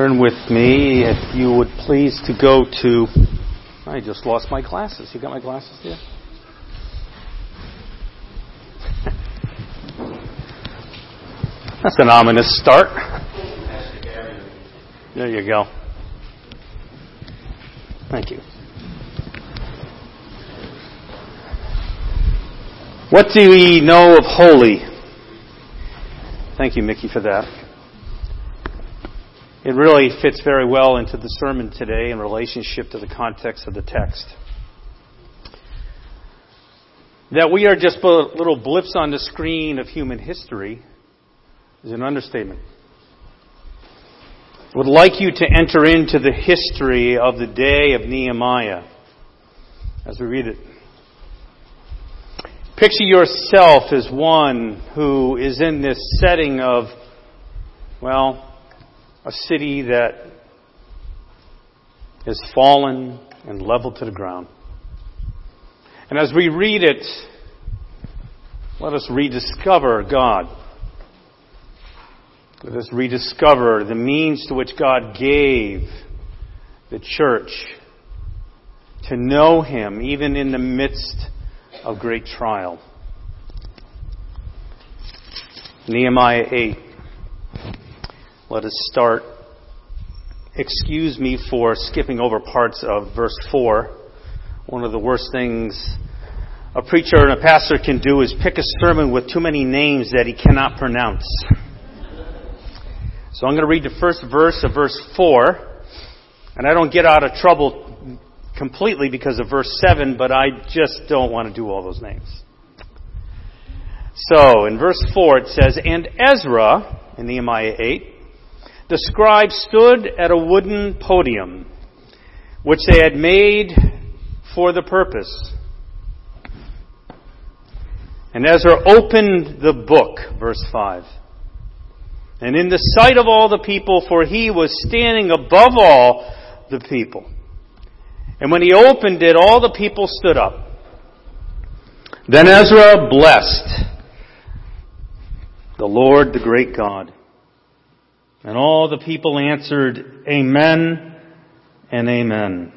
Turn with me, if you would please, to go to. I just lost my glasses. You got my glasses there? That's an ominous start. There you go. Thank you. What do we know of holy? Thank you, Mickey, for that. It really fits very well into the sermon today in relationship to the context of the text. That we are just little blips on the screen of human history is an understatement. I would like you to enter into the history of the day of Nehemiah as we read it. Picture yourself as one who is in this setting of, well, a city that is fallen and leveled to the ground. And as we read it, let us rediscover God. Let us rediscover the means to which God gave the church to know Him even in the midst of great trial. Nehemiah 8. Let us start. Excuse me for skipping over parts of verse 4. One of the worst things a preacher and a pastor can do is pick a sermon with too many names that he cannot pronounce. So I'm going to read the first verse of verse 4, and I don't get out of trouble completely because of verse 7, but I just don't want to do all those names. So, in verse 4 it says, And Ezra, in Nehemiah 8, the scribe stood at a wooden podium, which they had made for the purpose. And Ezra opened the book, verse 5. And in the sight of all the people, for he was standing above all the people. And when he opened it, all the people stood up. Then Ezra blessed the Lord, the great God. And all the people answered, Amen and Amen.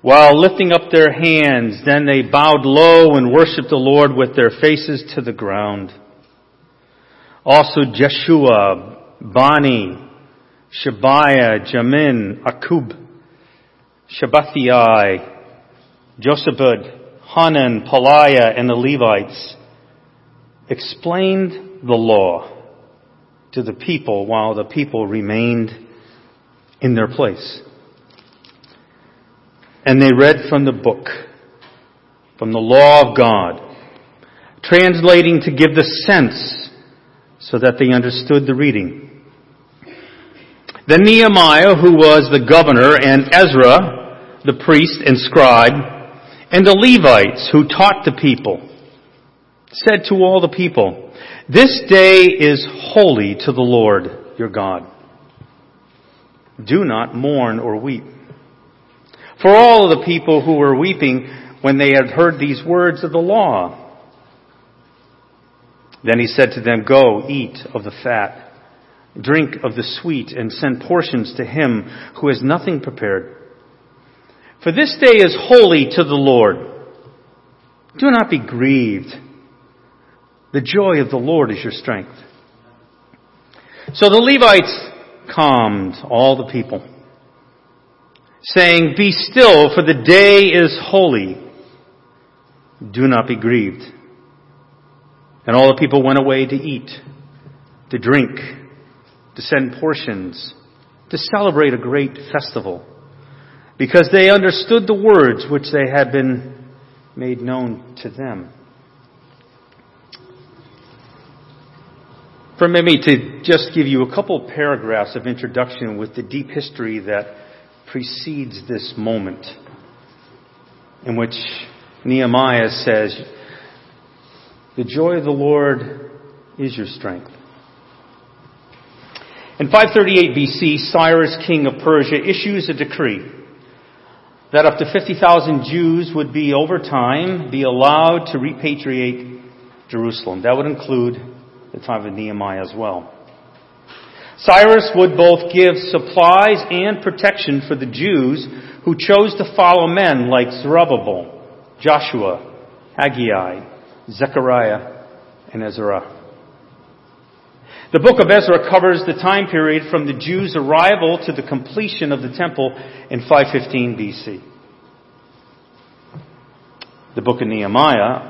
While lifting up their hands, then they bowed low and worshiped the Lord with their faces to the ground. Also Jeshua, Bani, Shabiah, Jamin, Akkub, Shabbethai, Jozabad, Hanan, Pelaiah, and the Levites explained the law to the people while the people remained in their place. And they read from the book, from the law of God, translating to give the sense so that they understood the reading. Then Nehemiah, who was the governor, and Ezra, the priest and scribe, and the Levites who taught the people, said to all the people, This day is holy to the Lord your God. Do not mourn or weep. For all of the people who were weeping when they had heard these words of the law, then he said to them, Go, eat of the fat, drink of the sweet, and send portions to him who has nothing prepared. For this day is holy to the Lord. Do not be grieved. The joy of the Lord is your strength. So the Levites calmed all the people, saying, Be still, for the day is holy. Do not be grieved. And all the people went away to eat, to drink, to send portions, to celebrate a great festival, because they understood the words which they had been made known to them. Permit me to just give you a couple paragraphs of introduction with the deep history that precedes this moment, in which Nehemiah says, The joy of the Lord is your strength. In 538 BC, Cyrus, king of Persia, issues a decree that up to 50,000 Jews would be, over time, be allowed to repatriate Jerusalem. That would include the time of Nehemiah as well. Cyrus would both give supplies and protection for the Jews who chose to follow men like Zerubbabel, Joshua, Haggai, Zechariah, and Ezra. The book of Ezra covers the time period from the Jews' arrival to the completion of the temple in 515 BC. The book of Nehemiah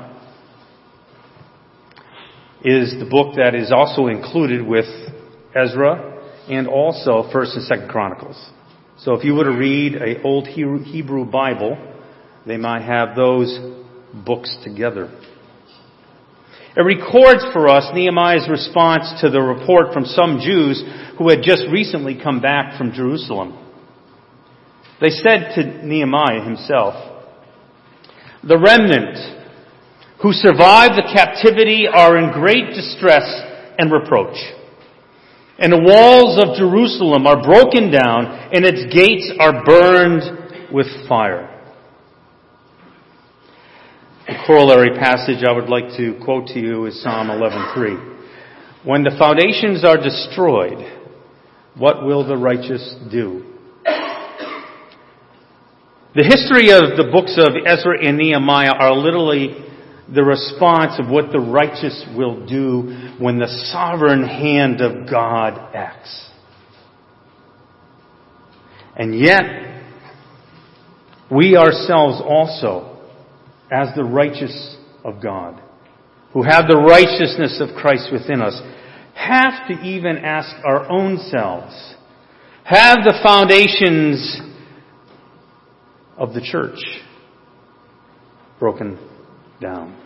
is the book that is also included with Ezra and also 1st and 2nd Chronicles. So if you were to read a old Hebrew Bible, they might have those books together. It records for us Nehemiah's response to the report from some Jews who had just recently come back from Jerusalem. They said to Nehemiah himself, The remnant who survived the captivity are in great distress and reproach. And the walls of Jerusalem are broken down and its gates are burned with fire. The corollary passage I would like to quote to you is Psalm 11:3. When the foundations are destroyed, what will the righteous do? The history of the books of Ezra and Nehemiah are literally the response of what the righteous will do when the sovereign hand of God acts. And yet, we ourselves also as the righteous of God, who have the righteousness of Christ within us, have to even ask our own selves, have the foundations of the church broken down?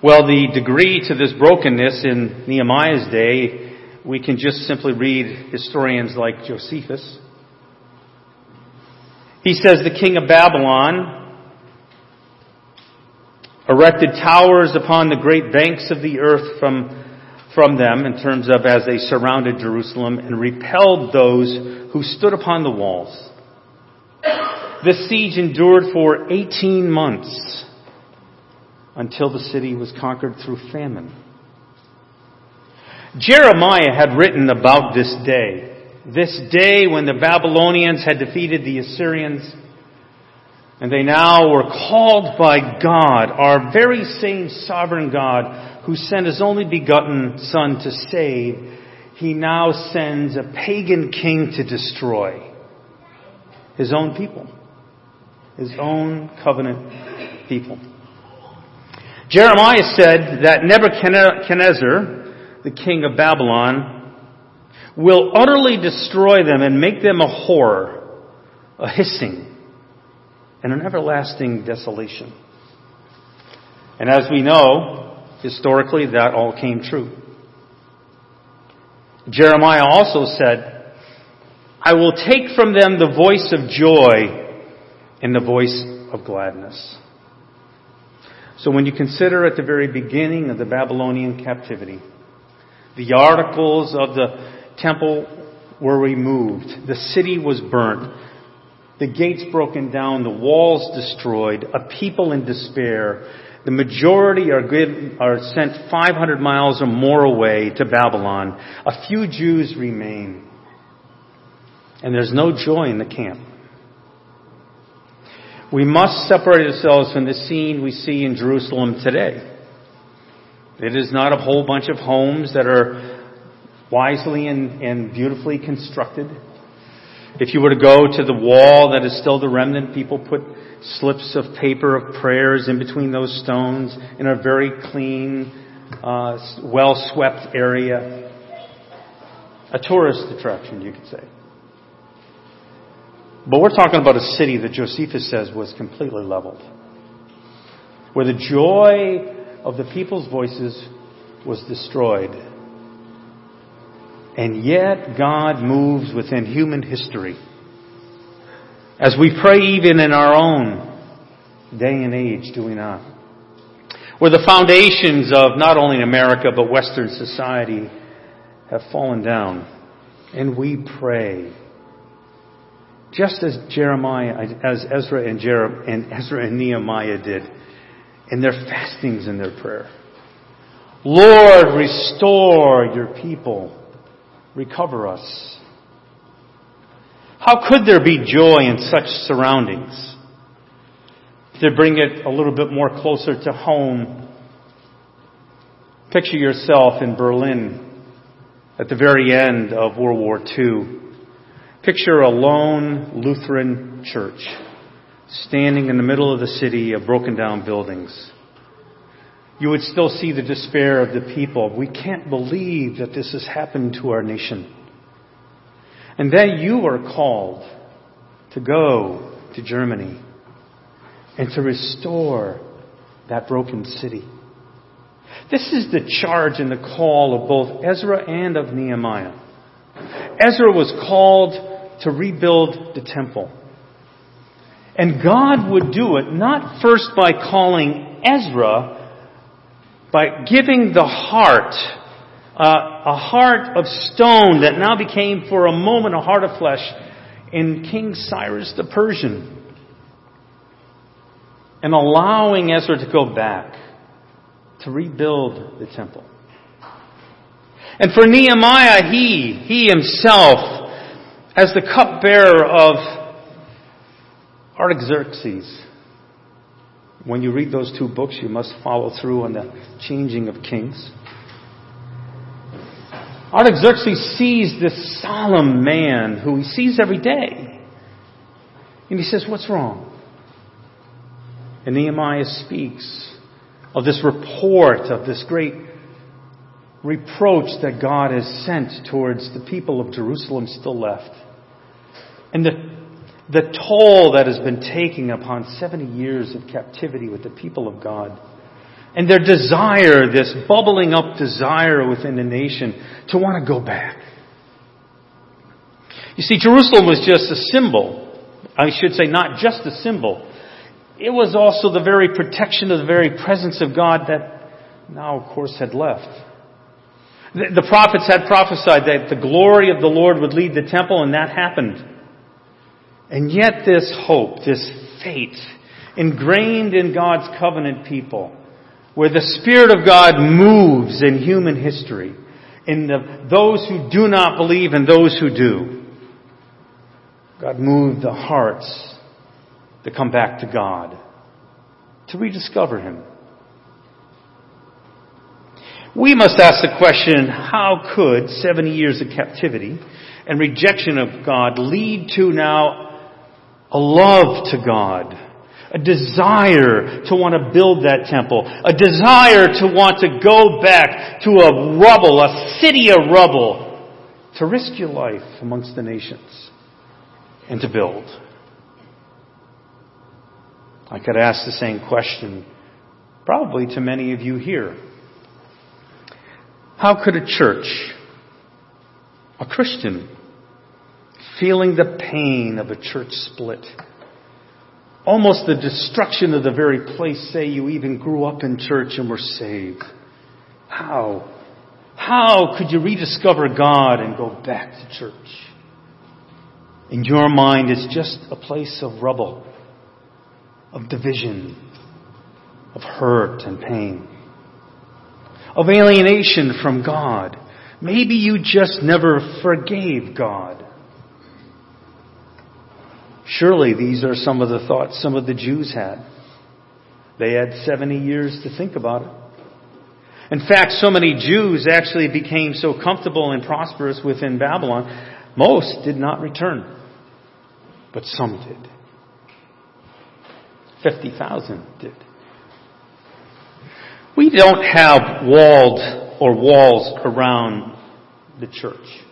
Well, the degree to this brokenness in Nehemiah's day, we can just simply read historians like Josephus. He says the king of Babylon erected towers upon the great banks of the earth from, from them in terms of as they surrounded Jerusalem and repelled those who stood upon the walls. This siege endured for 18 months until the city was conquered through famine. Jeremiah had written about this day, this day when the Babylonians had defeated the Assyrians and they now were called by God, our very same sovereign God, who sent his only begotten Son to save. He now sends a pagan king to destroy his own people, his own covenant people. Jeremiah said that Nebuchadnezzar, the king of Babylon, will utterly destroy them and make them a horror, a hissing, and an everlasting desolation. And as we know, historically, that all came true. Jeremiah also said, I will take from them the voice of joy and the voice of gladness. So when you consider at the very beginning of the Babylonian captivity, the articles of the temple were removed, the city was burnt, the gates broken down, the walls destroyed, a people in despair. The majority are, are sent 500 miles or more away to Babylon. A few Jews remain. And there's no joy in the camp. We must separate ourselves from the scene we see in Jerusalem today. It is not a whole bunch of homes that are wisely and, and beautifully constructed. If you were to go to the wall that is still the remnant, people put slips of paper of prayers in between those stones in a very clean, uh, well swept area. A tourist attraction, you could say. But we're talking about a city that Josephus says was completely leveled. Where the joy of the people's voices was destroyed and yet God moves within human history. As we pray even in our own day and age, do we not? Where the foundations of not only America but Western society have fallen down. And we pray. Just as Jeremiah, as Ezra and, Jer- and Ezra and Nehemiah did in their fastings and their prayer. Lord, restore your people. Recover us. How could there be joy in such surroundings? To bring it a little bit more closer to home, picture yourself in Berlin at the very end of World War II. Picture a lone Lutheran church standing in the middle of the city of broken down buildings. You would still see the despair of the people. We can't believe that this has happened to our nation. And then you are called to go to Germany and to restore that broken city. This is the charge and the call of both Ezra and of Nehemiah. Ezra was called to rebuild the temple. And God would do it not first by calling Ezra, by giving the heart, uh, a heart of stone that now became for a moment a heart of flesh in King Cyrus the Persian. And allowing Ezra to go back to rebuild the temple. And for Nehemiah, he, he himself, as the cupbearer of Artaxerxes, when you read those two books, you must follow through on the changing of kings. Artaxerxes sees this solemn man who he sees every day. And he says, What's wrong? And Nehemiah speaks of this report, of this great reproach that God has sent towards the people of Jerusalem still left. And the the toll that has been taken upon 70 years of captivity with the people of God. And their desire, this bubbling up desire within the nation to want to go back. You see, Jerusalem was just a symbol. I should say, not just a symbol. It was also the very protection of the very presence of God that now, of course, had left. The prophets had prophesied that the glory of the Lord would lead the temple, and that happened. And yet this hope, this faith, ingrained in God's covenant people, where the Spirit of God moves in human history, in the, those who do not believe and those who do. God moved the hearts to come back to God, to rediscover Him. We must ask the question, how could 70 years of captivity and rejection of God lead to now a love to God, a desire to want to build that temple, a desire to want to go back to a rubble, a city of rubble, to risk your life amongst the nations and to build. I could ask the same question probably to many of you here. How could a church, a Christian, feeling the pain of a church split. Almost the destruction of the very place, say, you even grew up in church and were saved. How? How could you rediscover God and go back to church? In your mind, it's just a place of rubble, of division, of hurt and pain, of alienation from God. Maybe you just never forgave God. Surely these are some of the thoughts some of the Jews had. They had 70 years to think about it. In fact, so many Jews actually became so comfortable and prosperous within Babylon, most did not return. But some did. 50,000 did. We don't have walled or walls around the church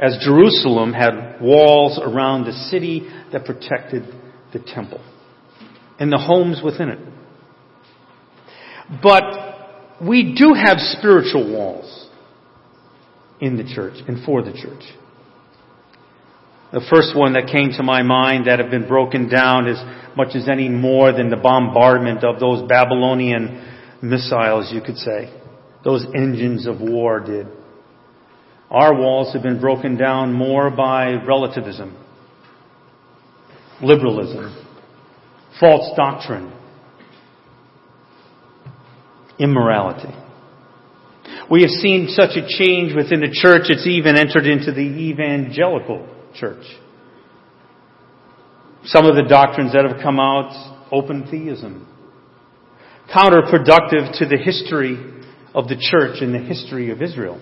as Jerusalem had walls around the city that protected the temple and the homes within it. But we do have spiritual walls in the church and for the church. The first one that came to my mind that have been broken down as much as any more than the bombardment of those Babylonian missiles, you could say. Those engines of war did. Our walls have been broken down more by relativism, liberalism, false doctrine, immorality. We have seen such a change within the church, it's even entered into the evangelical church. Some of the doctrines that have come out, open theism, counterproductive to the history of the church and the history of Israel.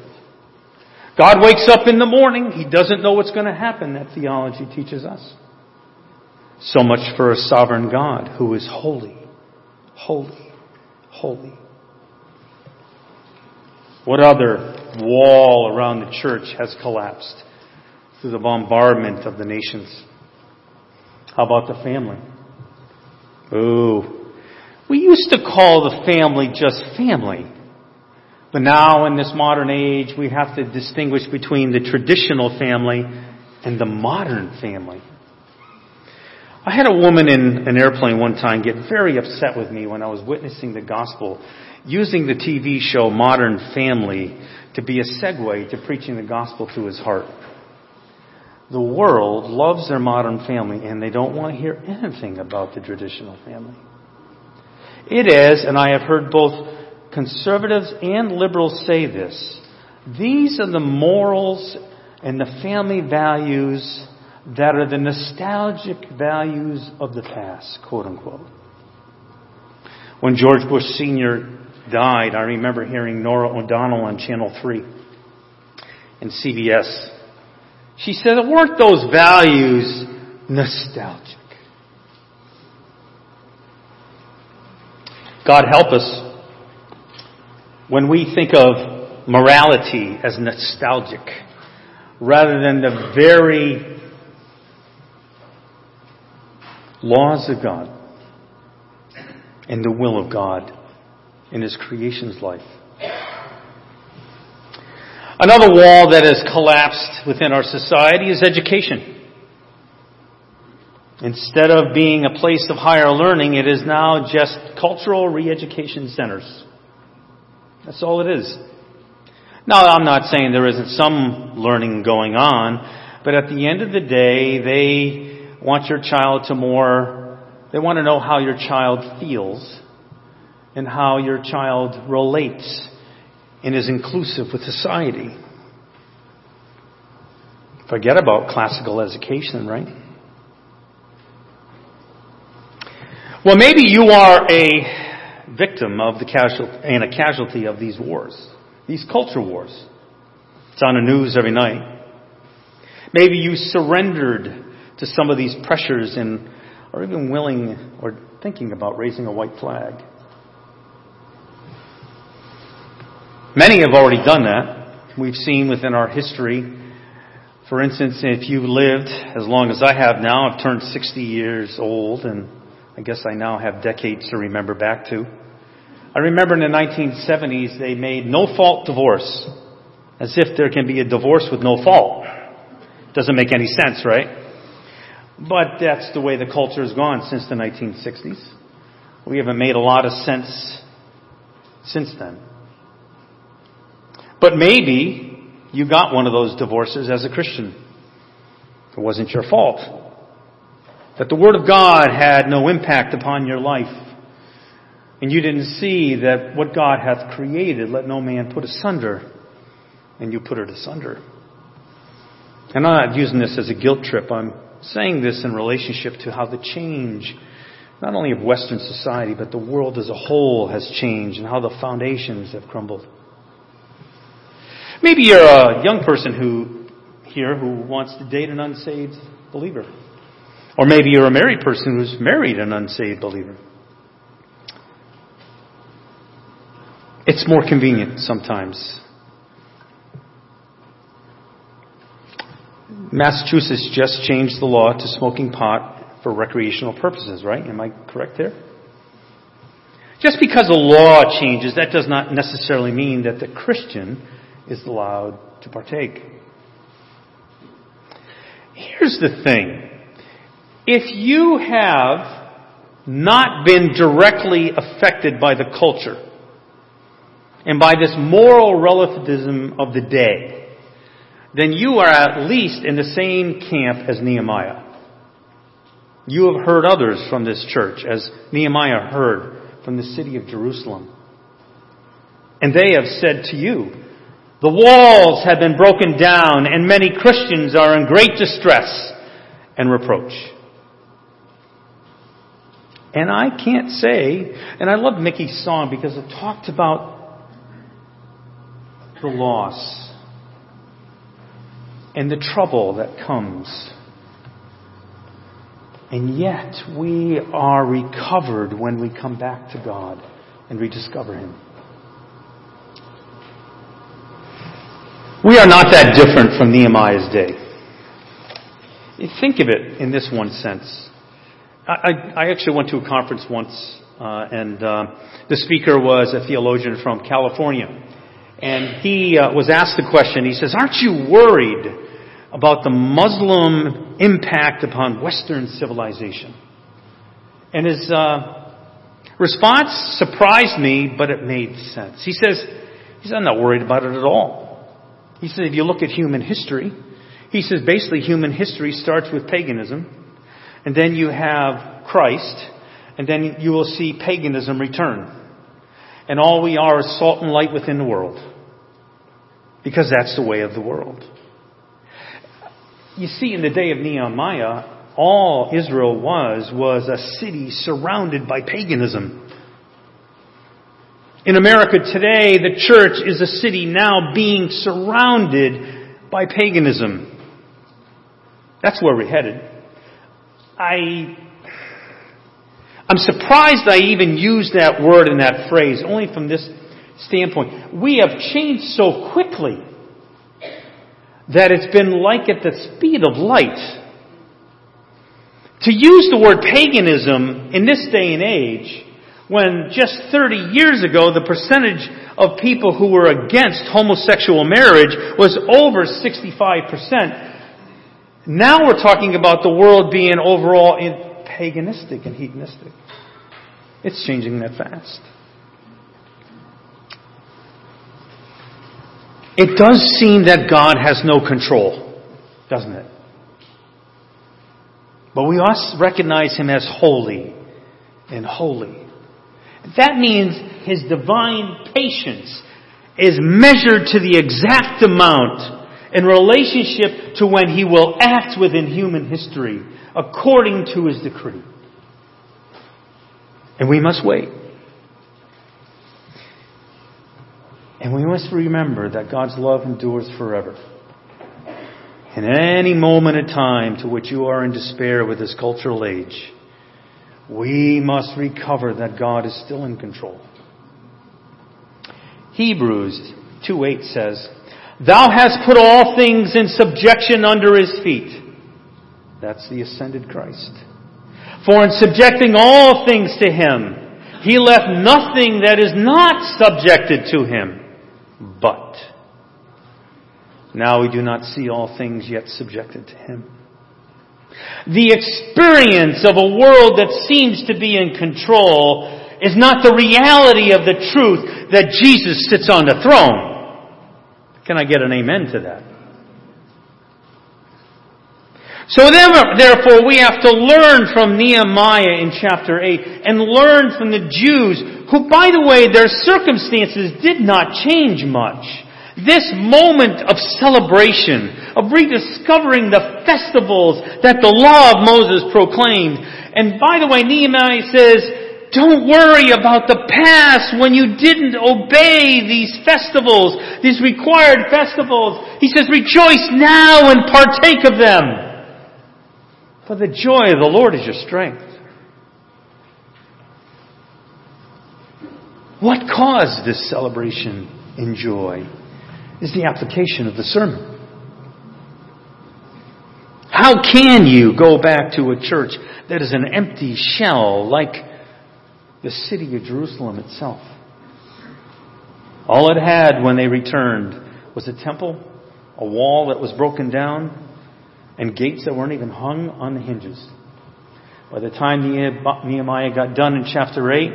God wakes up in the morning, He doesn't know what's going to happen, that theology teaches us. So much for a sovereign God who is holy, holy, holy. What other wall around the church has collapsed through the bombardment of the nations? How about the family? Ooh. We used to call the family just family. But now in this modern age, we have to distinguish between the traditional family and the modern family. I had a woman in an airplane one time get very upset with me when I was witnessing the gospel, using the TV show Modern Family to be a segue to preaching the gospel to his heart. The world loves their modern family and they don't want to hear anything about the traditional family. It is, and I have heard both conservatives and liberals say this, these are the morals and the family values that are the nostalgic values of the past, quote unquote. When George Bush Sr. died, I remember hearing Norah O'Donnell on Channel 3 and CBS. She said, weren't those values nostalgic? God help us when we think of morality as nostalgic rather than the very laws of God and the will of God in His creation's life. Another wall that has collapsed within our society is education. Instead of being a place of higher learning, it is now just cultural re-education centers. That's all it is. Now, I'm not saying there isn't some learning going on, but at the end of the day, they want your child to more, they want to know how your child feels and how your child relates and is inclusive with society. Forget about classical education, right? Well, maybe you are a victim of the casualty and a casualty of these wars, these culture wars. It's on the news every night. Maybe you surrendered to some of these pressures and are even willing or thinking about raising a white flag. Many have already done that. We've seen within our history. For instance, if you've lived as long as I have now, I've turned 60 years old and I guess I now have decades to remember back to. I remember in the 1970s they made no fault divorce. As if there can be a divorce with no fault. Doesn't make any sense, right? But that's the way the culture has gone since the 1960s. We haven't made a lot of sense since then. But maybe you got one of those divorces as a Christian. It wasn't your fault. That the Word of God had no impact upon your life. And you didn't see that what God hath created, let no man put asunder. And you put it asunder. And I'm not using this as a guilt trip. I'm saying this in relationship to how the change, not only of Western society, but the world as a whole has changed and how the foundations have crumbled. Maybe you're a young person who here who wants to date an unsaved believer. Or maybe you're a married person who's married an unsaved believer. It's more convenient sometimes Massachusetts just changed the law to smoking pot for recreational purposes, right? Am I correct there? Just because a law changes, that does not necessarily mean that the Christian is allowed to partake. Here's the thing. If you have not been directly affected by the culture and by this moral relativism of the day, then you are at least in the same camp as Nehemiah. You have heard others from this church, as Nehemiah heard from the city of Jerusalem. And they have said to you, the walls have been broken down and many Christians are in great distress and reproach. And I can't say, and I love Mickey's song because it talked about the loss and the trouble that comes. And yet we are recovered when we come back to God and rediscover Him. We are not that different from Nehemiah's day. Think of it in this one sense. I, I actually went to a conference once, uh, and uh, the speaker was a theologian from California. And he uh, was asked the question, he says, Aren't you worried about the Muslim impact upon Western civilization? And his uh, response surprised me, but it made sense. He says, he says, I'm not worried about it at all. He says, if you look at human history, he says basically human history starts with paganism, and then you have Christ, and then you will see paganism return. And all we are is salt and light within the world. Because that's the way of the world. You see, in the day of Nehemiah, all Israel was, was a city surrounded by paganism. In America today, the church is a city now being surrounded by paganism. That's where we're headed. I, I'm surprised I even used that word and that phrase, only from this standpoint. We have changed so quickly that it's been like at the speed of light. To use the word paganism in this day and age when just 30 years ago the percentage of people who were against homosexual marriage was over 65%. Now we're talking about the world being overall paganistic and hedonistic. It's changing that fast. It does seem that God has no control, doesn't it? But we must recognize Him as holy and holy. That means his divine patience is measured to the exact amount in relationship to when he will act within human history according to his decree. And we must wait. And we must remember that God's love endures forever. In any moment of time to which you are in despair with this cultural age, we must recover that God is still in control. Hebrews 2:8 says, "Thou hast put all things in subjection under his feet." That's the ascended Christ. For in subjecting all things to him, he left nothing that is not subjected to him. But now we do not see all things yet subjected to him. The experience of a world that seems to be in control is not the reality of the truth that Jesus sits on the throne. Can I get an amen to that? So therefore we have to learn from Nehemiah in chapter 8 and learn from the Jews who, by the way, their circumstances did not change much. This moment of celebration, of rediscovering the festivals that the law of Moses proclaimed. And by the way, Nehemiah says, don't worry about the past when you didn't obey these festivals, these required festivals. He says, rejoice now and partake of them. For the joy of the Lord is your strength. What caused this celebration and joy? is the application of the sermon. How can you go back to a church that is an empty shell like the city of Jerusalem itself? All it had when they returned was a temple, a wall that was broken down, and gates that weren't even hung on the hinges. By the time Nehemiah got done in chapter 8,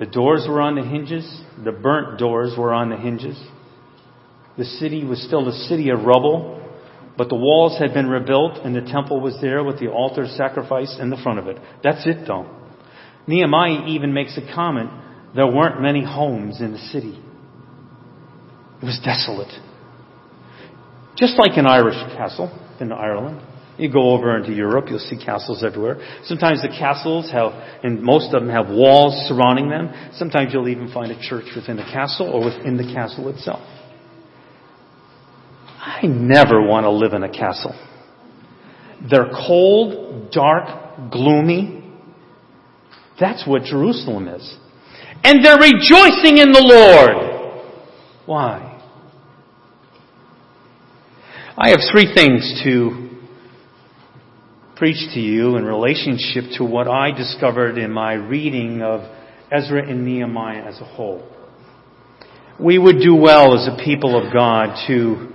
the doors were on the hinges, the burnt doors were on the hinges. The city was still a city of rubble, but the walls had been rebuilt and the temple was there with the altar sacrifice in the front of it. That's it though. Nehemiah even makes a comment there weren't many homes in the city. It was desolate. Just like an Irish castle in Ireland. You go over into Europe, you'll see castles everywhere. Sometimes the castles have, and most of them have walls surrounding them. Sometimes you'll even find a church within the castle or within the castle itself. I never want to live in a castle. They're cold, dark, gloomy. That's what Jerusalem is. And they're rejoicing in the Lord. Why? I have three things to preach to you in relationship to what I discovered in my reading of Ezra and Nehemiah as a whole. We would do well as a people of God to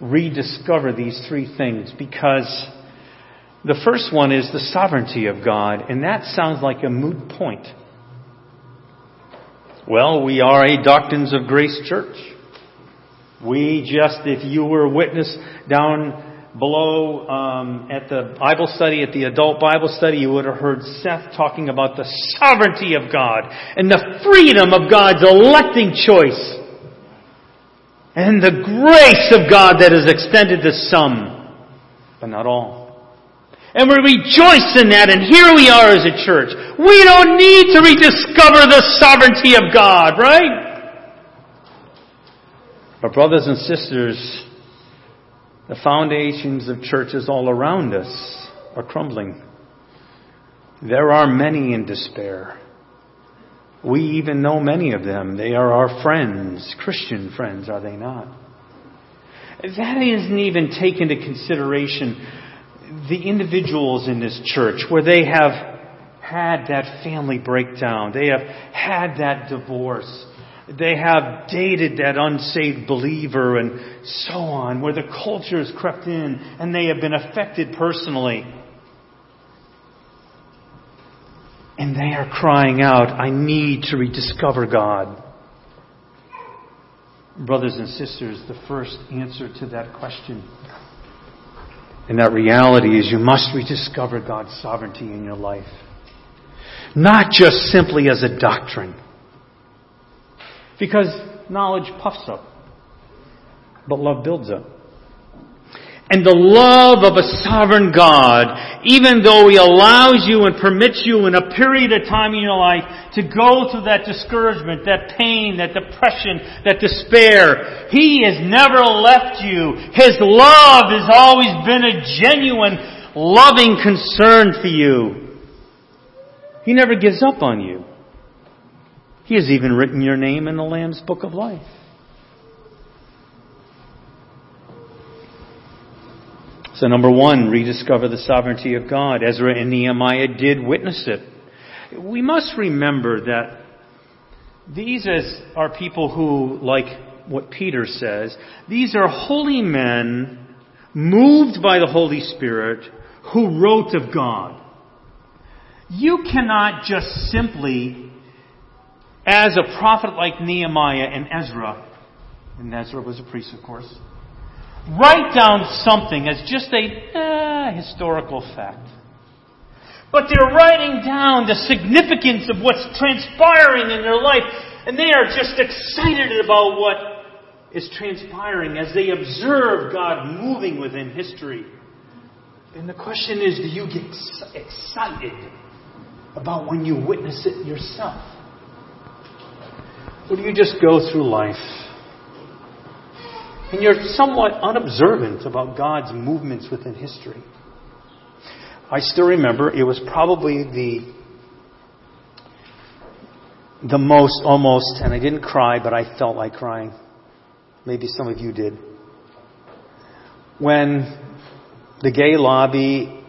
rediscover these three things because the first one is the sovereignty of God, and that sounds like a moot point. Well, we are a Doctrines of Grace church. We just, if you were a witness down below um, at the Bible study, at the adult Bible study, you would have heard Seth talking about the sovereignty of God and the freedom of God's electing choice and the grace of God that is extended to some, but not all. And we rejoice in that, and here we are as a church. We don't need to rediscover the sovereignty of God, right? But brothers and sisters, the foundations of churches all around us are crumbling. There are many in despair. We even know many of them. They are our friends, Christian friends, are they not? That isn't even taken into consideration the individuals in this church where they have had that family breakdown. They have had that divorce. They have dated that unsaved believer and so on, where the culture has crept in and they have been affected personally. And they are crying out, I need to rediscover God. Brothers and sisters, the first answer to that question and that reality is you must rediscover God's sovereignty in your life. Not just simply as a doctrine. Because knowledge puffs up, but love builds up and the love of a sovereign God, even though He allows you and permits you in a period of time in your life to go through that discouragement, that pain, that depression, that despair, He has never left you. His love has always been a genuine, loving concern for you. He never gives up on you. He has even written your name in the Lamb's Book of Life. So, number one, rediscover the sovereignty of God. Ezra and Nehemiah did witness it. We must remember that these are people who, like what Peter says, these are holy men moved by the Holy Spirit who wrote of God. You cannot just simply, as a prophet like Nehemiah and Ezra, and Ezra was a priest, of course, write down something as just a eh, historical fact. But they're writing down the significance of what's transpiring in their life, and they are just excited about what is transpiring as they observe God moving within history. And the question is do you get excited about when you witness it yourself? Or do you just go through life and you're somewhat unobservant about God's movements within history. I still remember it was probably the the most almost, and I didn't cry, but I felt like crying. Maybe some of you did. When the gay lobby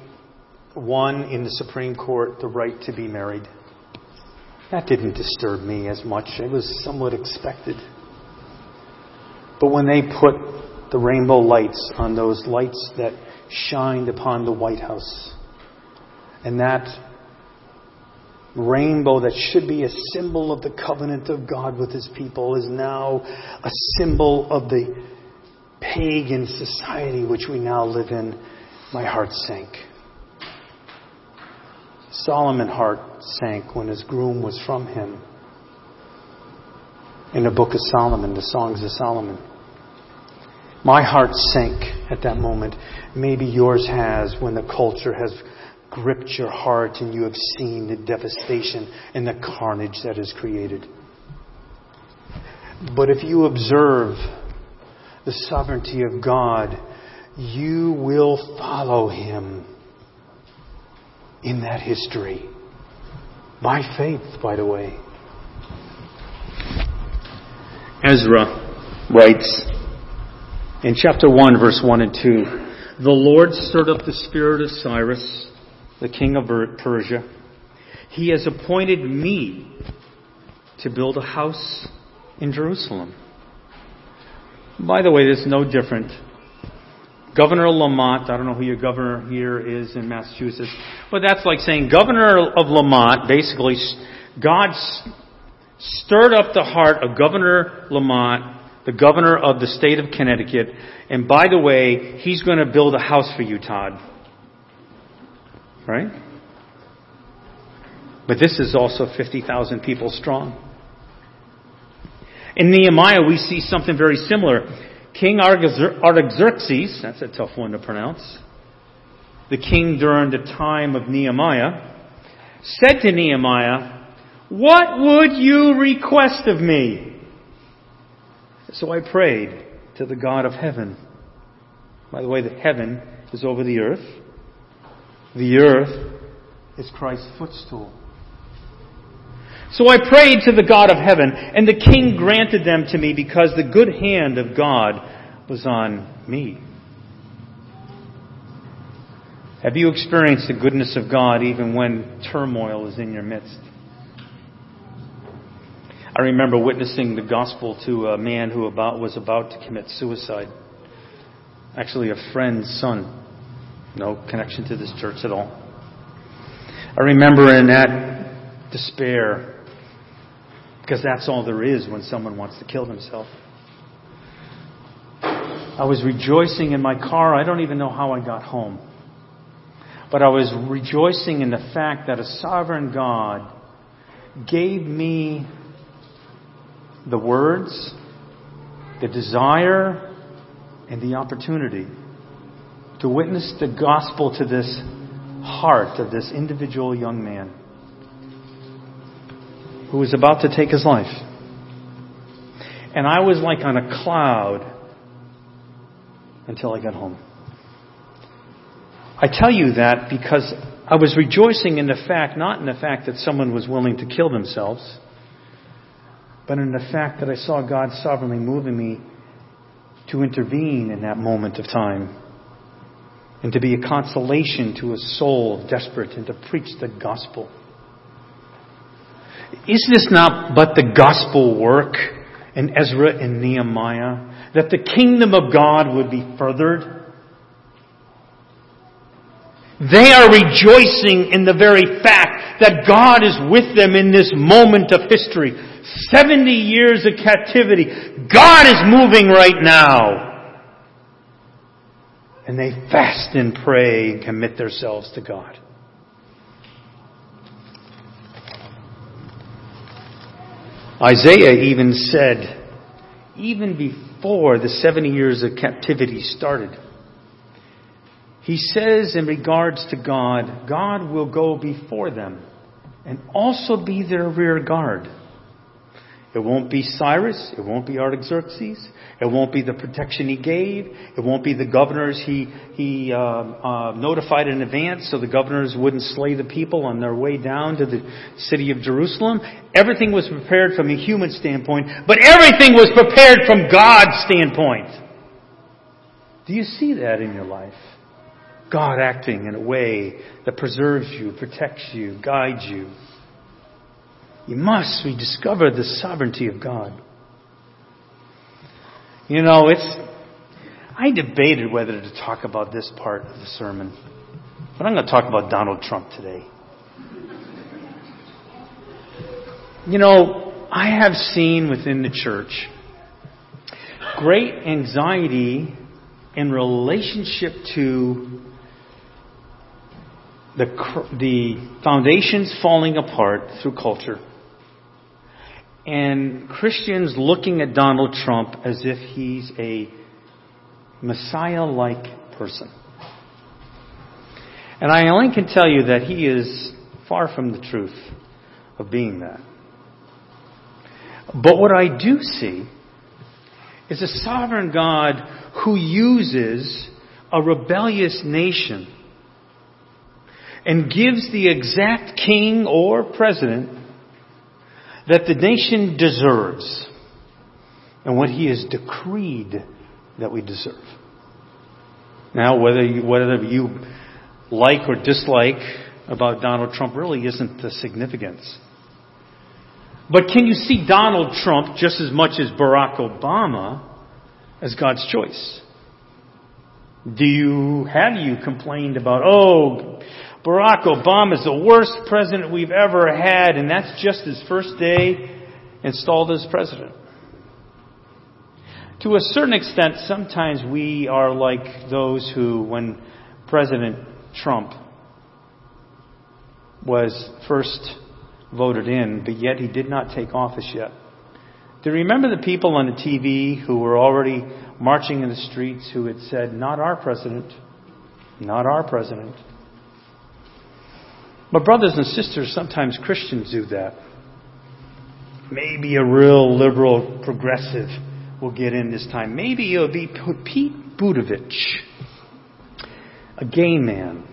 won in the Supreme Court the right to be married. That didn't disturb me as much. It was somewhat expected. But when they put the rainbow lights on those lights that shined upon the White House, and that rainbow that should be a symbol of the covenant of God with His people is now a symbol of the pagan society which we now live in, my heart sank. Solomon's heart sank when his groom was from him in the book of Solomon, the Songs of Solomon. My heart sank at that moment. Maybe yours has when the culture has gripped your heart and you have seen the devastation and the carnage that is created. But if you observe the sovereignty of God, you will follow Him in that history. By faith, by the way. Ezra writes in chapter 1, verse 1 and 2 The Lord stirred up the spirit of Cyrus, the king of Persia. He has appointed me to build a house in Jerusalem. By the way, is no different. Governor Lamont, I don't know who your governor here is in Massachusetts, but that's like saying Governor of Lamont, basically, God stirred up the heart of Governor Lamont, the governor of the state of Connecticut, and by the way, he's going to build a house for you, Todd. Right? But this is also 50,000 people strong. In Nehemiah, we see something very similar. King Artaxerxes, that's a tough one to pronounce, the king during the time of Nehemiah, said to Nehemiah, What would you request of me? So I prayed to the God of heaven. By the way, the heaven is over the earth. The earth is Christ's footstool. So I prayed to the God of heaven, and the king granted them to me because the good hand of God was on me. Have you experienced the goodness of God even when turmoil is in your midst? I remember witnessing the gospel to a man who about, was about to commit suicide. Actually, a friend's son. No connection to this church at all. I remember in that despair, because that's all there is when someone wants to kill themselves. I was rejoicing in my car. I don't even know how I got home. But I was rejoicing in the fact that a sovereign God gave me the words, the desire, and the opportunity to witness the gospel to this heart of this individual young man who was about to take his life. And I was like on a cloud until I got home. I tell you that because I was rejoicing in the fact, not in the fact that someone was willing to kill themselves, but in the fact that I saw God sovereignly moving me to intervene in that moment of time and to be a consolation to a soul desperate and to preach the gospel. Is this not but the gospel work in Ezra and Nehemiah? That the kingdom of God would be furthered? They are rejoicing in the very fact that God is with them in this moment of history. 70 years of captivity. God is moving right now. And they fast and pray and commit themselves to God. Isaiah even said, even before the 70 years of captivity started, he says in regards to God, God will go before them and also be their rear guard. It won't be Cyrus. It won't be Artaxerxes. It won't be the protection he gave. It won't be the governors he, he uh, uh, notified in advance so the governors wouldn't slay the people on their way down to the city of Jerusalem. Everything was prepared from a human standpoint, but everything was prepared from God's standpoint. Do you see that in your life? God acting in a way that preserves you, protects you, guides you. You must rediscover the sovereignty of God. You know, it's, I debated whether to talk about this part of the sermon, but I'm going to talk about Donald Trump today. You know, I have seen within the church great anxiety in relationship to the, the foundations falling apart through culture and Christians looking at Donald Trump as if he's a Messiah like person. And I only can tell you that he is far from the truth of being that. But what I do see is a sovereign God who uses a rebellious nation and gives the exact king or president that the nation deserves and what he has decreed that we deserve. Now, whether you, whether you like or dislike about Donald Trump really isn't the significance. But can you see Donald Trump just as much as Barack Obama as God's choice? Do you, have you complained about, oh, Barack Obama is the worst president we've ever had, and that's just his first day installed as president? To a certain extent, sometimes we are like those who, when President Trump was first voted in, but yet he did not take office yet. Do you remember the people on the TV who were already marching in the streets who had said, Not our president, not our president? But, brothers and sisters, sometimes Christians do that. Maybe a real liberal progressive will get in this time. Maybe it'll be Pete Buttigieg, a gay man.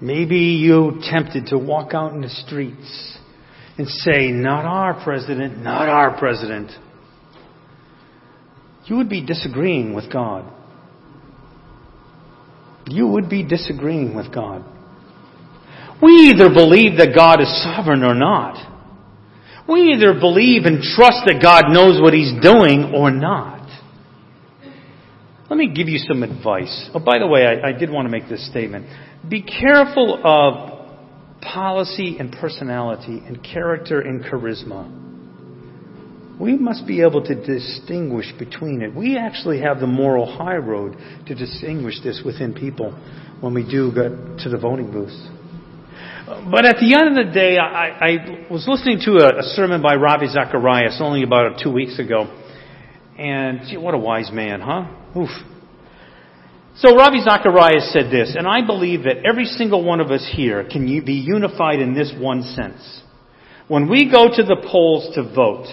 Maybe you tempted to walk out in the streets and say, Not our president, not our president. You would be disagreeing with God. You would be disagreeing with God. We either believe that God is sovereign or not. We either believe and trust that God knows what He's doing or not. Let me give you some advice. Oh, by the way, I, I did want to make this statement. Be careful of policy and personality and character and charisma. We must be able to distinguish between it. We actually have the moral high road to distinguish this within people when we do get to the voting booths. But at the end of the day, I, I was listening to a, a, sermon by Ravi Zacharias only about two weeks ago. And gee, what a wise man, huh? Oof. So Ravi Zacharias said this, and I believe that every single one of us here can be unified in this one sense. When we go to the polls to vote,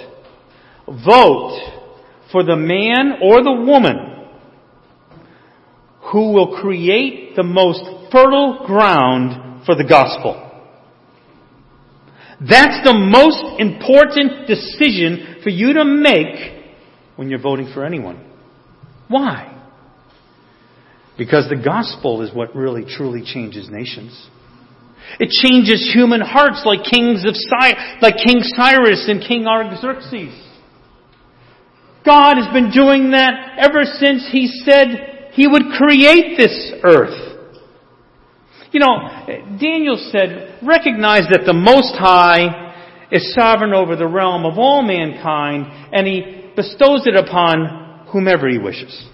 vote for the man or the woman who will create the most fertile ground for the gospel. That's the most important decision for you to make when you're voting for anyone. Why? Because the gospel is what really truly changes nations. It changes human hearts like kings of Cy- like King Cyrus and King Artaxerxes. God has been doing that ever since he said he would create this earth. You know, Daniel said, recognize that the Most High is sovereign over the realm of all mankind, and he bestows it upon whomever he wishes.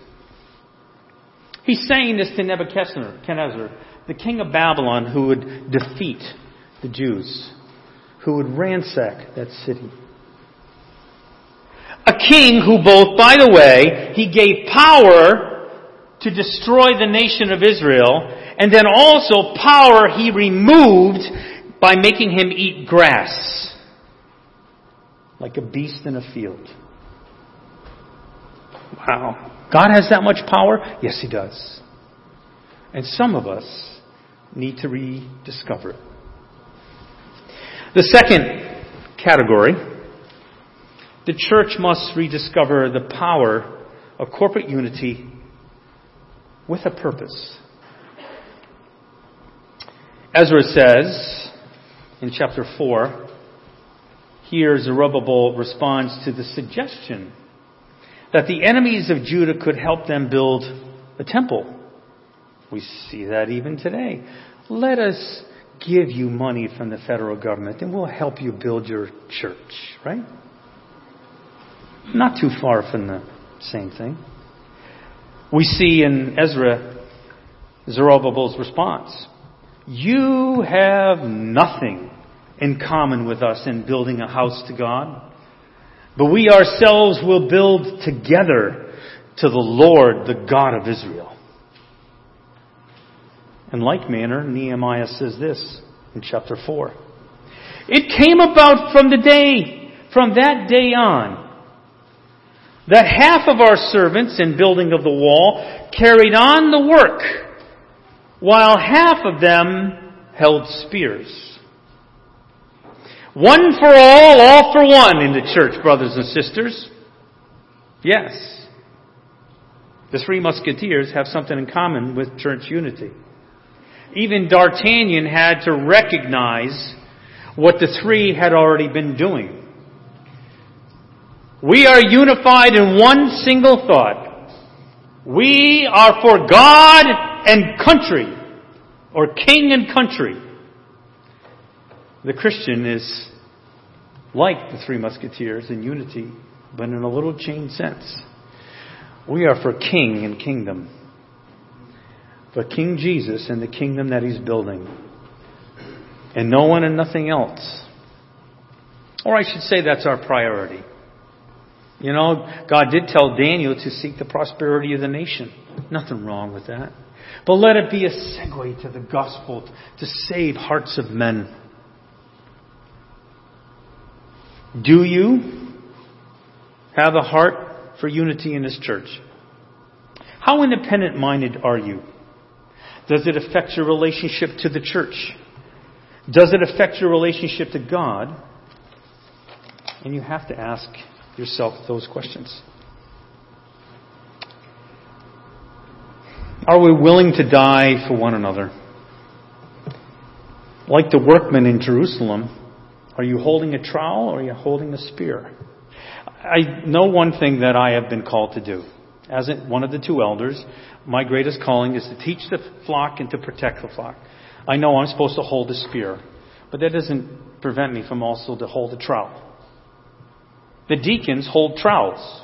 He's saying this to Nebuchadnezzar, the king of Babylon, who would defeat the Jews, who would ransack that city. A king who both, by the way, he gave power to destroy the nation of Israel, and then also power he removed by making him eat grass, like a beast in a field. Wow. God has that much power? Yes, he does. And some of us need to rediscover it. The second category, the church must rediscover the power of corporate unity with a purpose. Ezra says in chapter 4, here Zerubbabel responds to the suggestion that the enemies of Judah could help them build a temple. We see that even today. Let us give you money from the federal government and we'll help you build your church, right? Not too far from the same thing we see in Ezra Zerubbabel's response. You have nothing in common with us in building a house to God, but we ourselves will build together to the Lord, the God of Israel. In like manner, Nehemiah says this in chapter 4. It came about from the day, from that day on, that half of our servants in building of the wall carried on the work, while half of them held spears. One for all, all for one in the church, brothers and sisters. Yes. The three musketeers have something in common with church unity. Even D'Artagnan had to recognize what the three had already been doing. We are unified in one single thought. We are for God and country, or king and country. The Christian is like the three musketeers in unity, but in a little changed sense. We are for king and kingdom. For King Jesus and the kingdom that he's building. And no one and nothing else. Or I should say that's our priority. You know, God did tell Daniel to seek the prosperity of the nation. Nothing wrong with that. But let it be a segue to the gospel to save hearts of men. Do you have a heart for unity in this church? How independent minded are you? Does it affect your relationship to the church? Does it affect your relationship to God? And you have to ask yourself those questions. Are we willing to die for one another? Like the workmen in Jerusalem, are you holding a trowel or are you holding a spear? I know one thing that I have been called to do. As one of the two elders, my greatest calling is to teach the flock and to protect the flock. I know I'm supposed to hold a spear, but that doesn't prevent me from also to hold a trowel. The deacons hold trowels.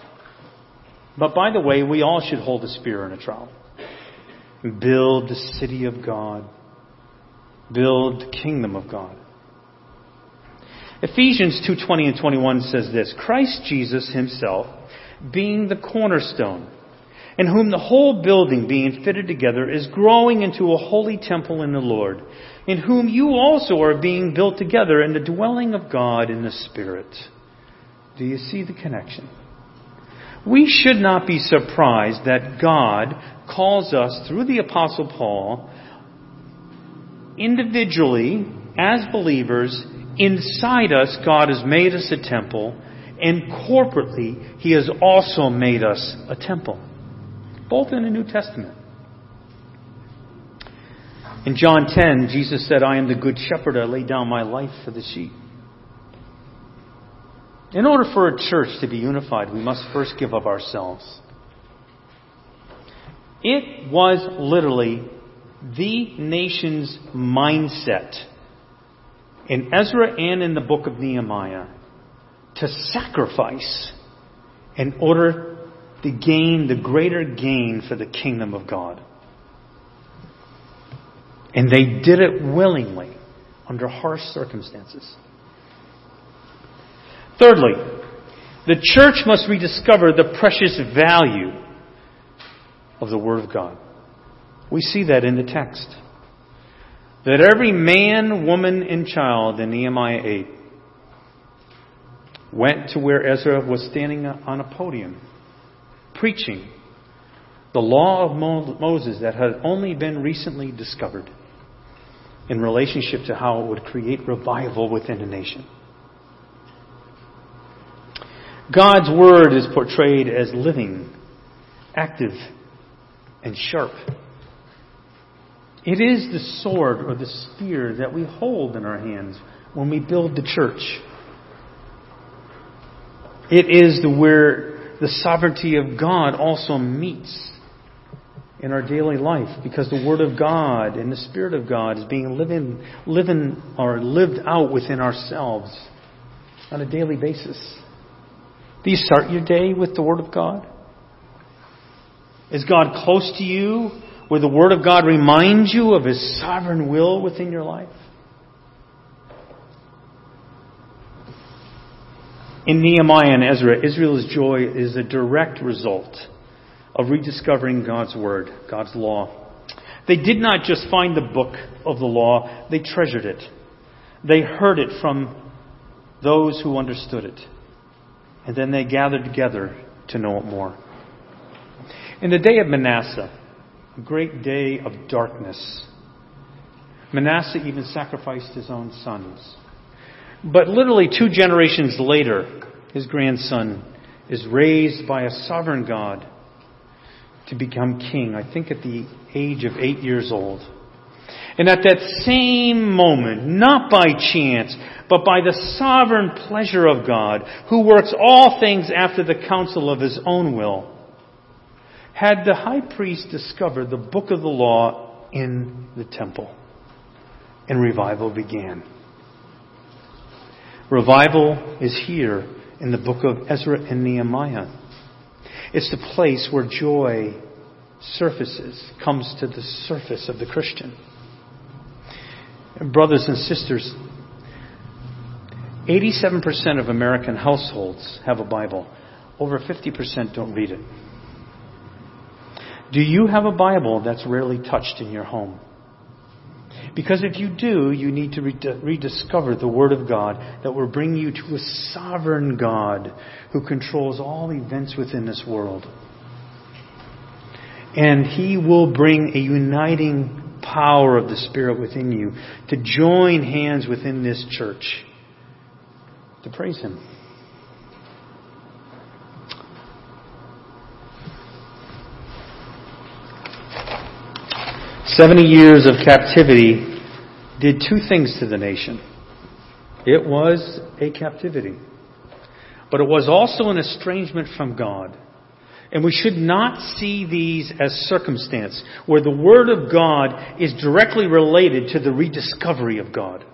But by the way, we all should hold a spear and a trowel. Build the city of God. Build the kingdom of God. Ephesians 2:20 and 21 says this, Christ Jesus himself being the cornerstone, in whom the whole building being fitted together is growing into a holy temple in the Lord, in whom you also are being built together in the dwelling of God in the Spirit. Do you see the connection? We should not be surprised that God calls us through the apostle Paul individually as believers Inside us, God has made us a temple, and corporately, He has also made us a temple. Both in the New Testament. In John 10, Jesus said, I am the good shepherd. I lay down my life for the sheep. In order for a church to be unified, we must first give up ourselves. It was literally the nation's mindset in Ezra and in the book of Nehemiah to sacrifice in order to gain the greater gain for the kingdom of God. And they did it willingly under harsh circumstances. Thirdly, the church must rediscover the precious value of the Word of God. We see that in the text that every man, woman, and child in Nehemiah 8 went to where Ezra was standing on a podium preaching the law of Moses that had only been recently discovered in relationship to how it would create revival within a nation. God's word is portrayed as living, active, and sharp. It is the sword or the spear that we hold in our hands when we build the church. It is the where the sovereignty of God also meets in our daily life because the Word of God and the Spirit of God is being living, living or lived out within ourselves on a daily basis. Do you start your day with the Word of God? Is God close to you where the Word of God reminds you of His sovereign will within your life? In Nehemiah and Ezra, Israel's joy is a direct result of rediscovering God's Word, God's law. They did not just find the book of the law, they treasured it. They heard it from those who understood it. And then they gathered together to know it more. In the day of Manasseh, a great day of darkness, Manasseh even sacrificed his own sons. But literally two generations later, his grandson is raised by a sovereign God to become king, I think at the age of eight years old. And at that same moment, not by chance, but by the sovereign pleasure of God, who works all things after the counsel of his own will, had the high priest discovered the book of the law in the temple. And revival began. Revival is here in the book of Ezra and Nehemiah. It's the place where joy surfaces, comes to the surface of the Christian. Brothers and sisters, 87% of American households have a Bible. Over 50% don't read it. Do you have a Bible that's rarely touched in your home? Because if you do, you need to rediscover the Word of God that will bring you to a sovereign God who controls all events within this world. And He will bring a uniting power of the Spirit within you to join hands within this church to praise Him. Seventy years of captivity did two things to the nation. It was a captivity, but it was also an estrangement from God. And we should not see these as circumstance, where the Word of God is directly related to the rediscovery of God.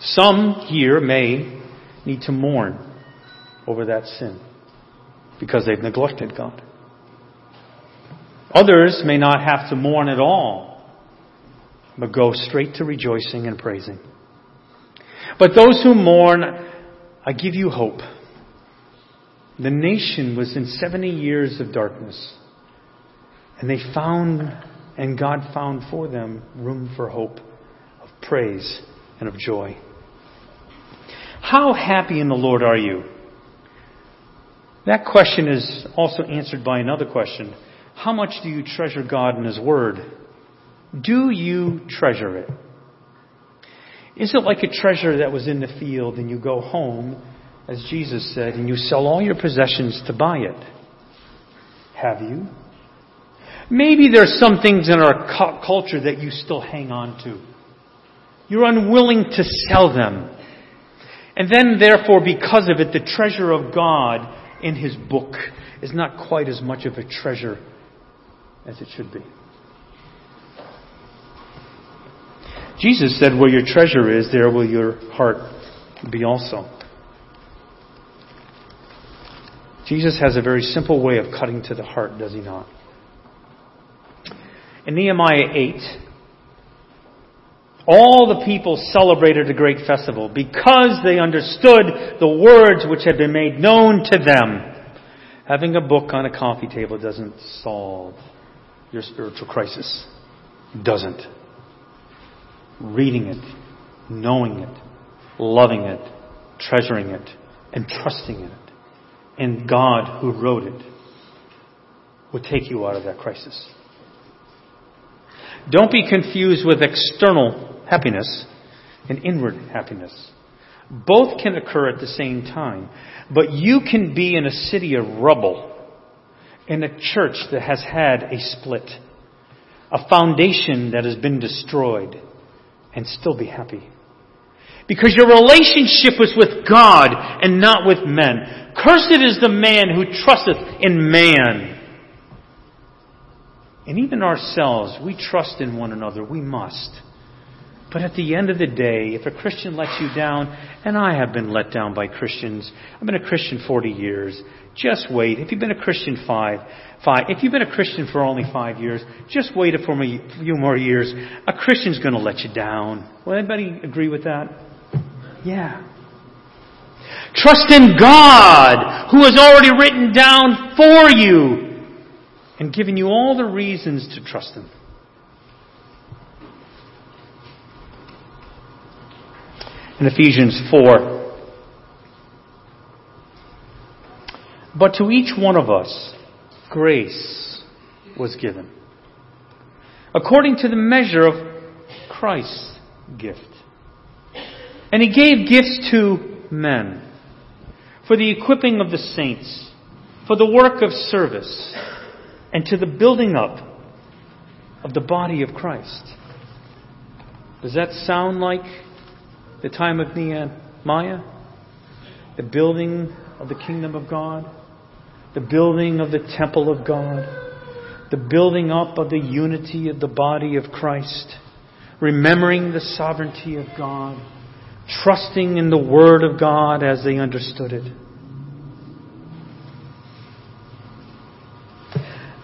Some here may need to mourn over that sin because they've neglected God. Others may not have to mourn at all, but go straight to rejoicing and praising. But those who mourn, I give you hope. The nation was in 70 years of darkness, and they found, and God found for them room for hope, of praise, and of joy. How happy in the Lord are you? That question is also answered by another question. How much do you treasure God and His Word? Do you treasure it? Is it like a treasure that was in the field and you go home, as Jesus said, and you sell all your possessions to buy it? Have you? Maybe there's some things in our culture that you still hang on to. You're unwilling to sell them. And then, therefore, because of it, the treasure of God in His book is not quite as much of a treasure as it should be. Jesus said, Where your treasure is, there will your heart be also. Jesus has a very simple way of cutting to the heart, does he not? In Nehemiah 8, all the people celebrated a great festival because they understood the words which had been made known to them. Having a book on a coffee table doesn't solve your spiritual crisis. Doesn't. Reading it, knowing it, loving it, treasuring it, and trusting in it, and God who wrote it will take you out of that crisis. Don't be confused with external happiness and inward happiness. Both can occur at the same time, but you can be in a city of rubble in a church that has had a split, a foundation that has been destroyed, and still be happy. Because your relationship is with God and not with men. Cursed is the man who trusteth in man. And even ourselves, we trust in one another. We must. But at the end of the day, if a Christian lets you down, and I have been let down by Christians, I've been a Christian 40 years, just wait. If you've been a Christian five, five, if you've been a Christian for only five years, just wait for a few more years. A Christian's going to let you down. Will anybody agree with that? Yeah. Trust in God, who has already written down for you and given you all the reasons to trust Him. In Ephesians 4, but to each one of us, grace was given according to the measure of Christ's gift. And he gave gifts to men for the equipping of the saints, for the work of service, and to the building up of the body of Christ. Does that sound like the time of Nehemiah? The building of the kingdom of God? The building of the temple of God? The building up of the unity of the body of Christ? Remembering the sovereignty of God? Trusting in the Word of God as they understood it.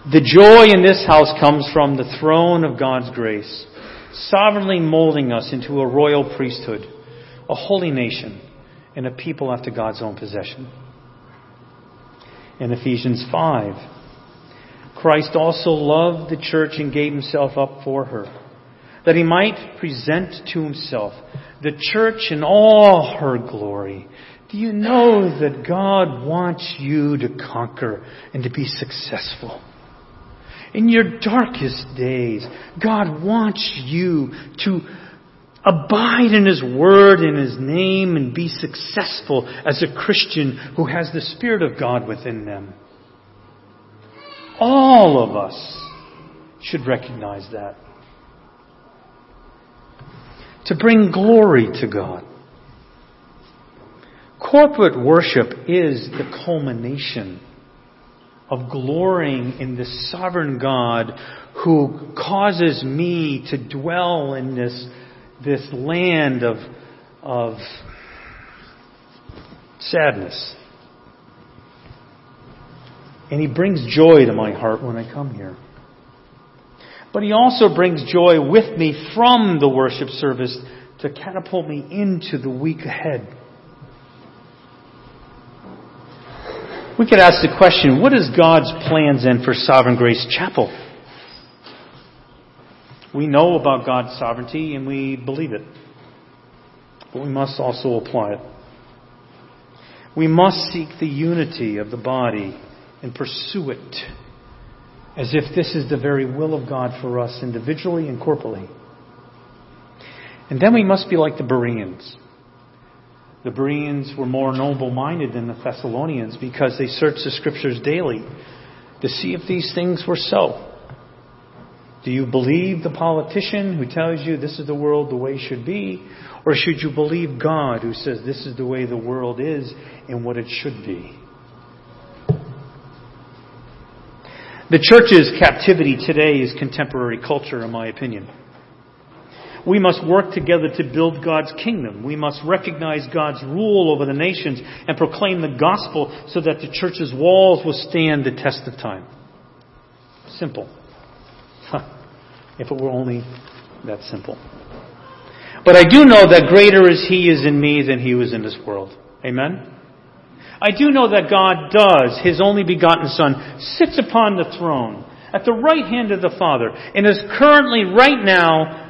The joy in this house comes from the throne of God's grace, sovereignly molding us into a royal priesthood, a holy nation, and a people after God's own possession. In Ephesians 5, Christ also loved the church and gave himself up for her, that he might present to himself the church in all her glory. Do you know that God wants you to conquer and to be successful? In your darkest days, God wants you to abide in His Word and His name and be successful as a Christian who has the Spirit of God within them. All of us should recognize that to bring glory to God. Corporate worship is the culmination of glorying in the sovereign God who causes me to dwell in this, this land of, of sadness. And He brings joy to my heart when I come here. But He also brings joy with me from the worship service to catapult me into the week ahead. We could ask the question what is God's plans then for Sovereign Grace Chapel? We know about God's sovereignty and we believe it. But we must also apply it. We must seek the unity of the body and pursue it as if this is the very will of God for us individually and corporally. And then we must be like the Bereans. The Bereans were more noble minded than the Thessalonians because they searched the scriptures daily to see if these things were so. Do you believe the politician who tells you this is the world the way should be? Or should you believe God who says this is the way the world is and what it should be? The church's captivity today is contemporary culture, in my opinion. We must work together to build God's kingdom. We must recognize God's rule over the nations and proclaim the gospel so that the church's walls will stand the test of time. Simple. if it were only that simple. But I do know that greater is He is in me than He was in this world. Amen? I do know that God does, His only begotten Son, sits upon the throne at the right hand of the Father and is currently, right now,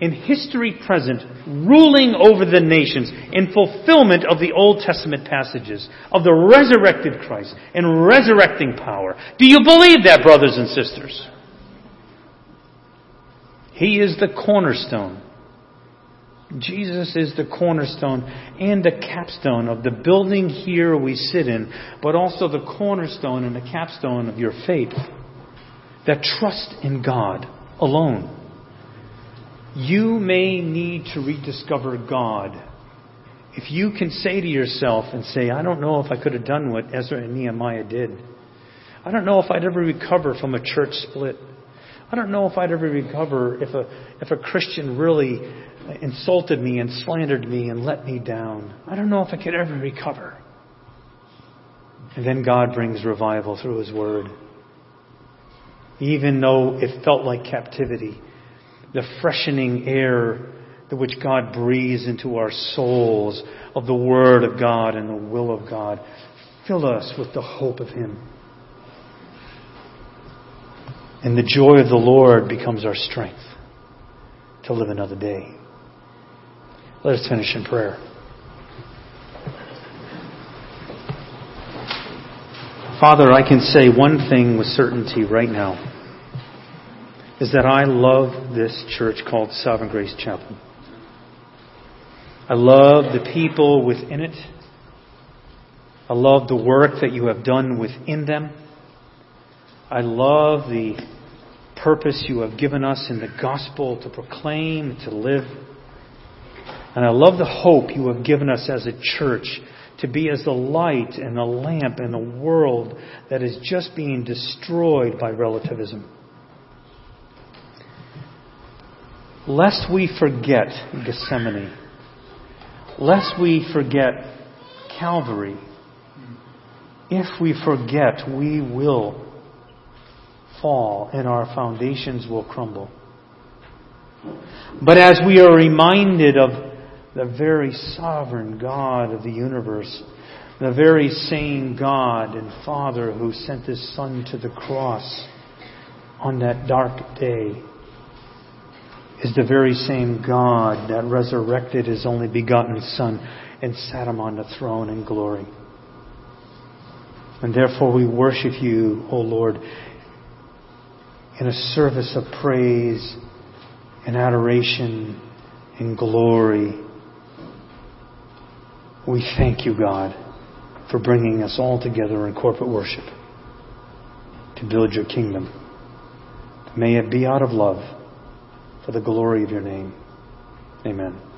in history present, ruling over the nations in fulfillment of the Old Testament passages of the resurrected Christ and resurrecting power. Do you believe that, brothers and sisters? He is the cornerstone Jesus is the cornerstone and the capstone of the building here we sit in, but also the cornerstone and the capstone of your faith that trust in God alone. You may need to rediscover God. If you can say to yourself and say, I don't know if I could have done what Ezra and Nehemiah did. I don't know if I'd ever recover from a church split. I don't know if I'd ever recover if a, if a Christian really insulted me and slandered me and let me down. I don't know if I could ever recover. And then God brings revival through His Word. Even though it felt like captivity, the freshening air which God breathes into our souls of the Word of God and the will of God. Fill us with the hope of Him. And the joy of the Lord becomes our strength to live another day. Let us finish in prayer. Father, I can say one thing with certainty right now is that I love this church called Sovereign Grace Chapel. I love the people within it. I love the work that you have done within them. I love the purpose you have given us in the gospel to proclaim, to live. And I love the hope you have given us as a church to be as the light and the lamp in a world that is just being destroyed by relativism. Lest we forget Gethsemane, lest we forget Calvary, if we forget, we will fall and our foundations will crumble. But as we are reminded of the very sovereign God of the universe, the very same God and Father who sent His Son to the cross on that dark day, is the very same God that resurrected His only begotten Son and sat Him on the throne in glory. And therefore we worship you, O Lord, in a service of praise and adoration and glory we thank you, God, for bringing us all together in corporate worship to build your kingdom. May it be out of love for the glory of your name. Amen.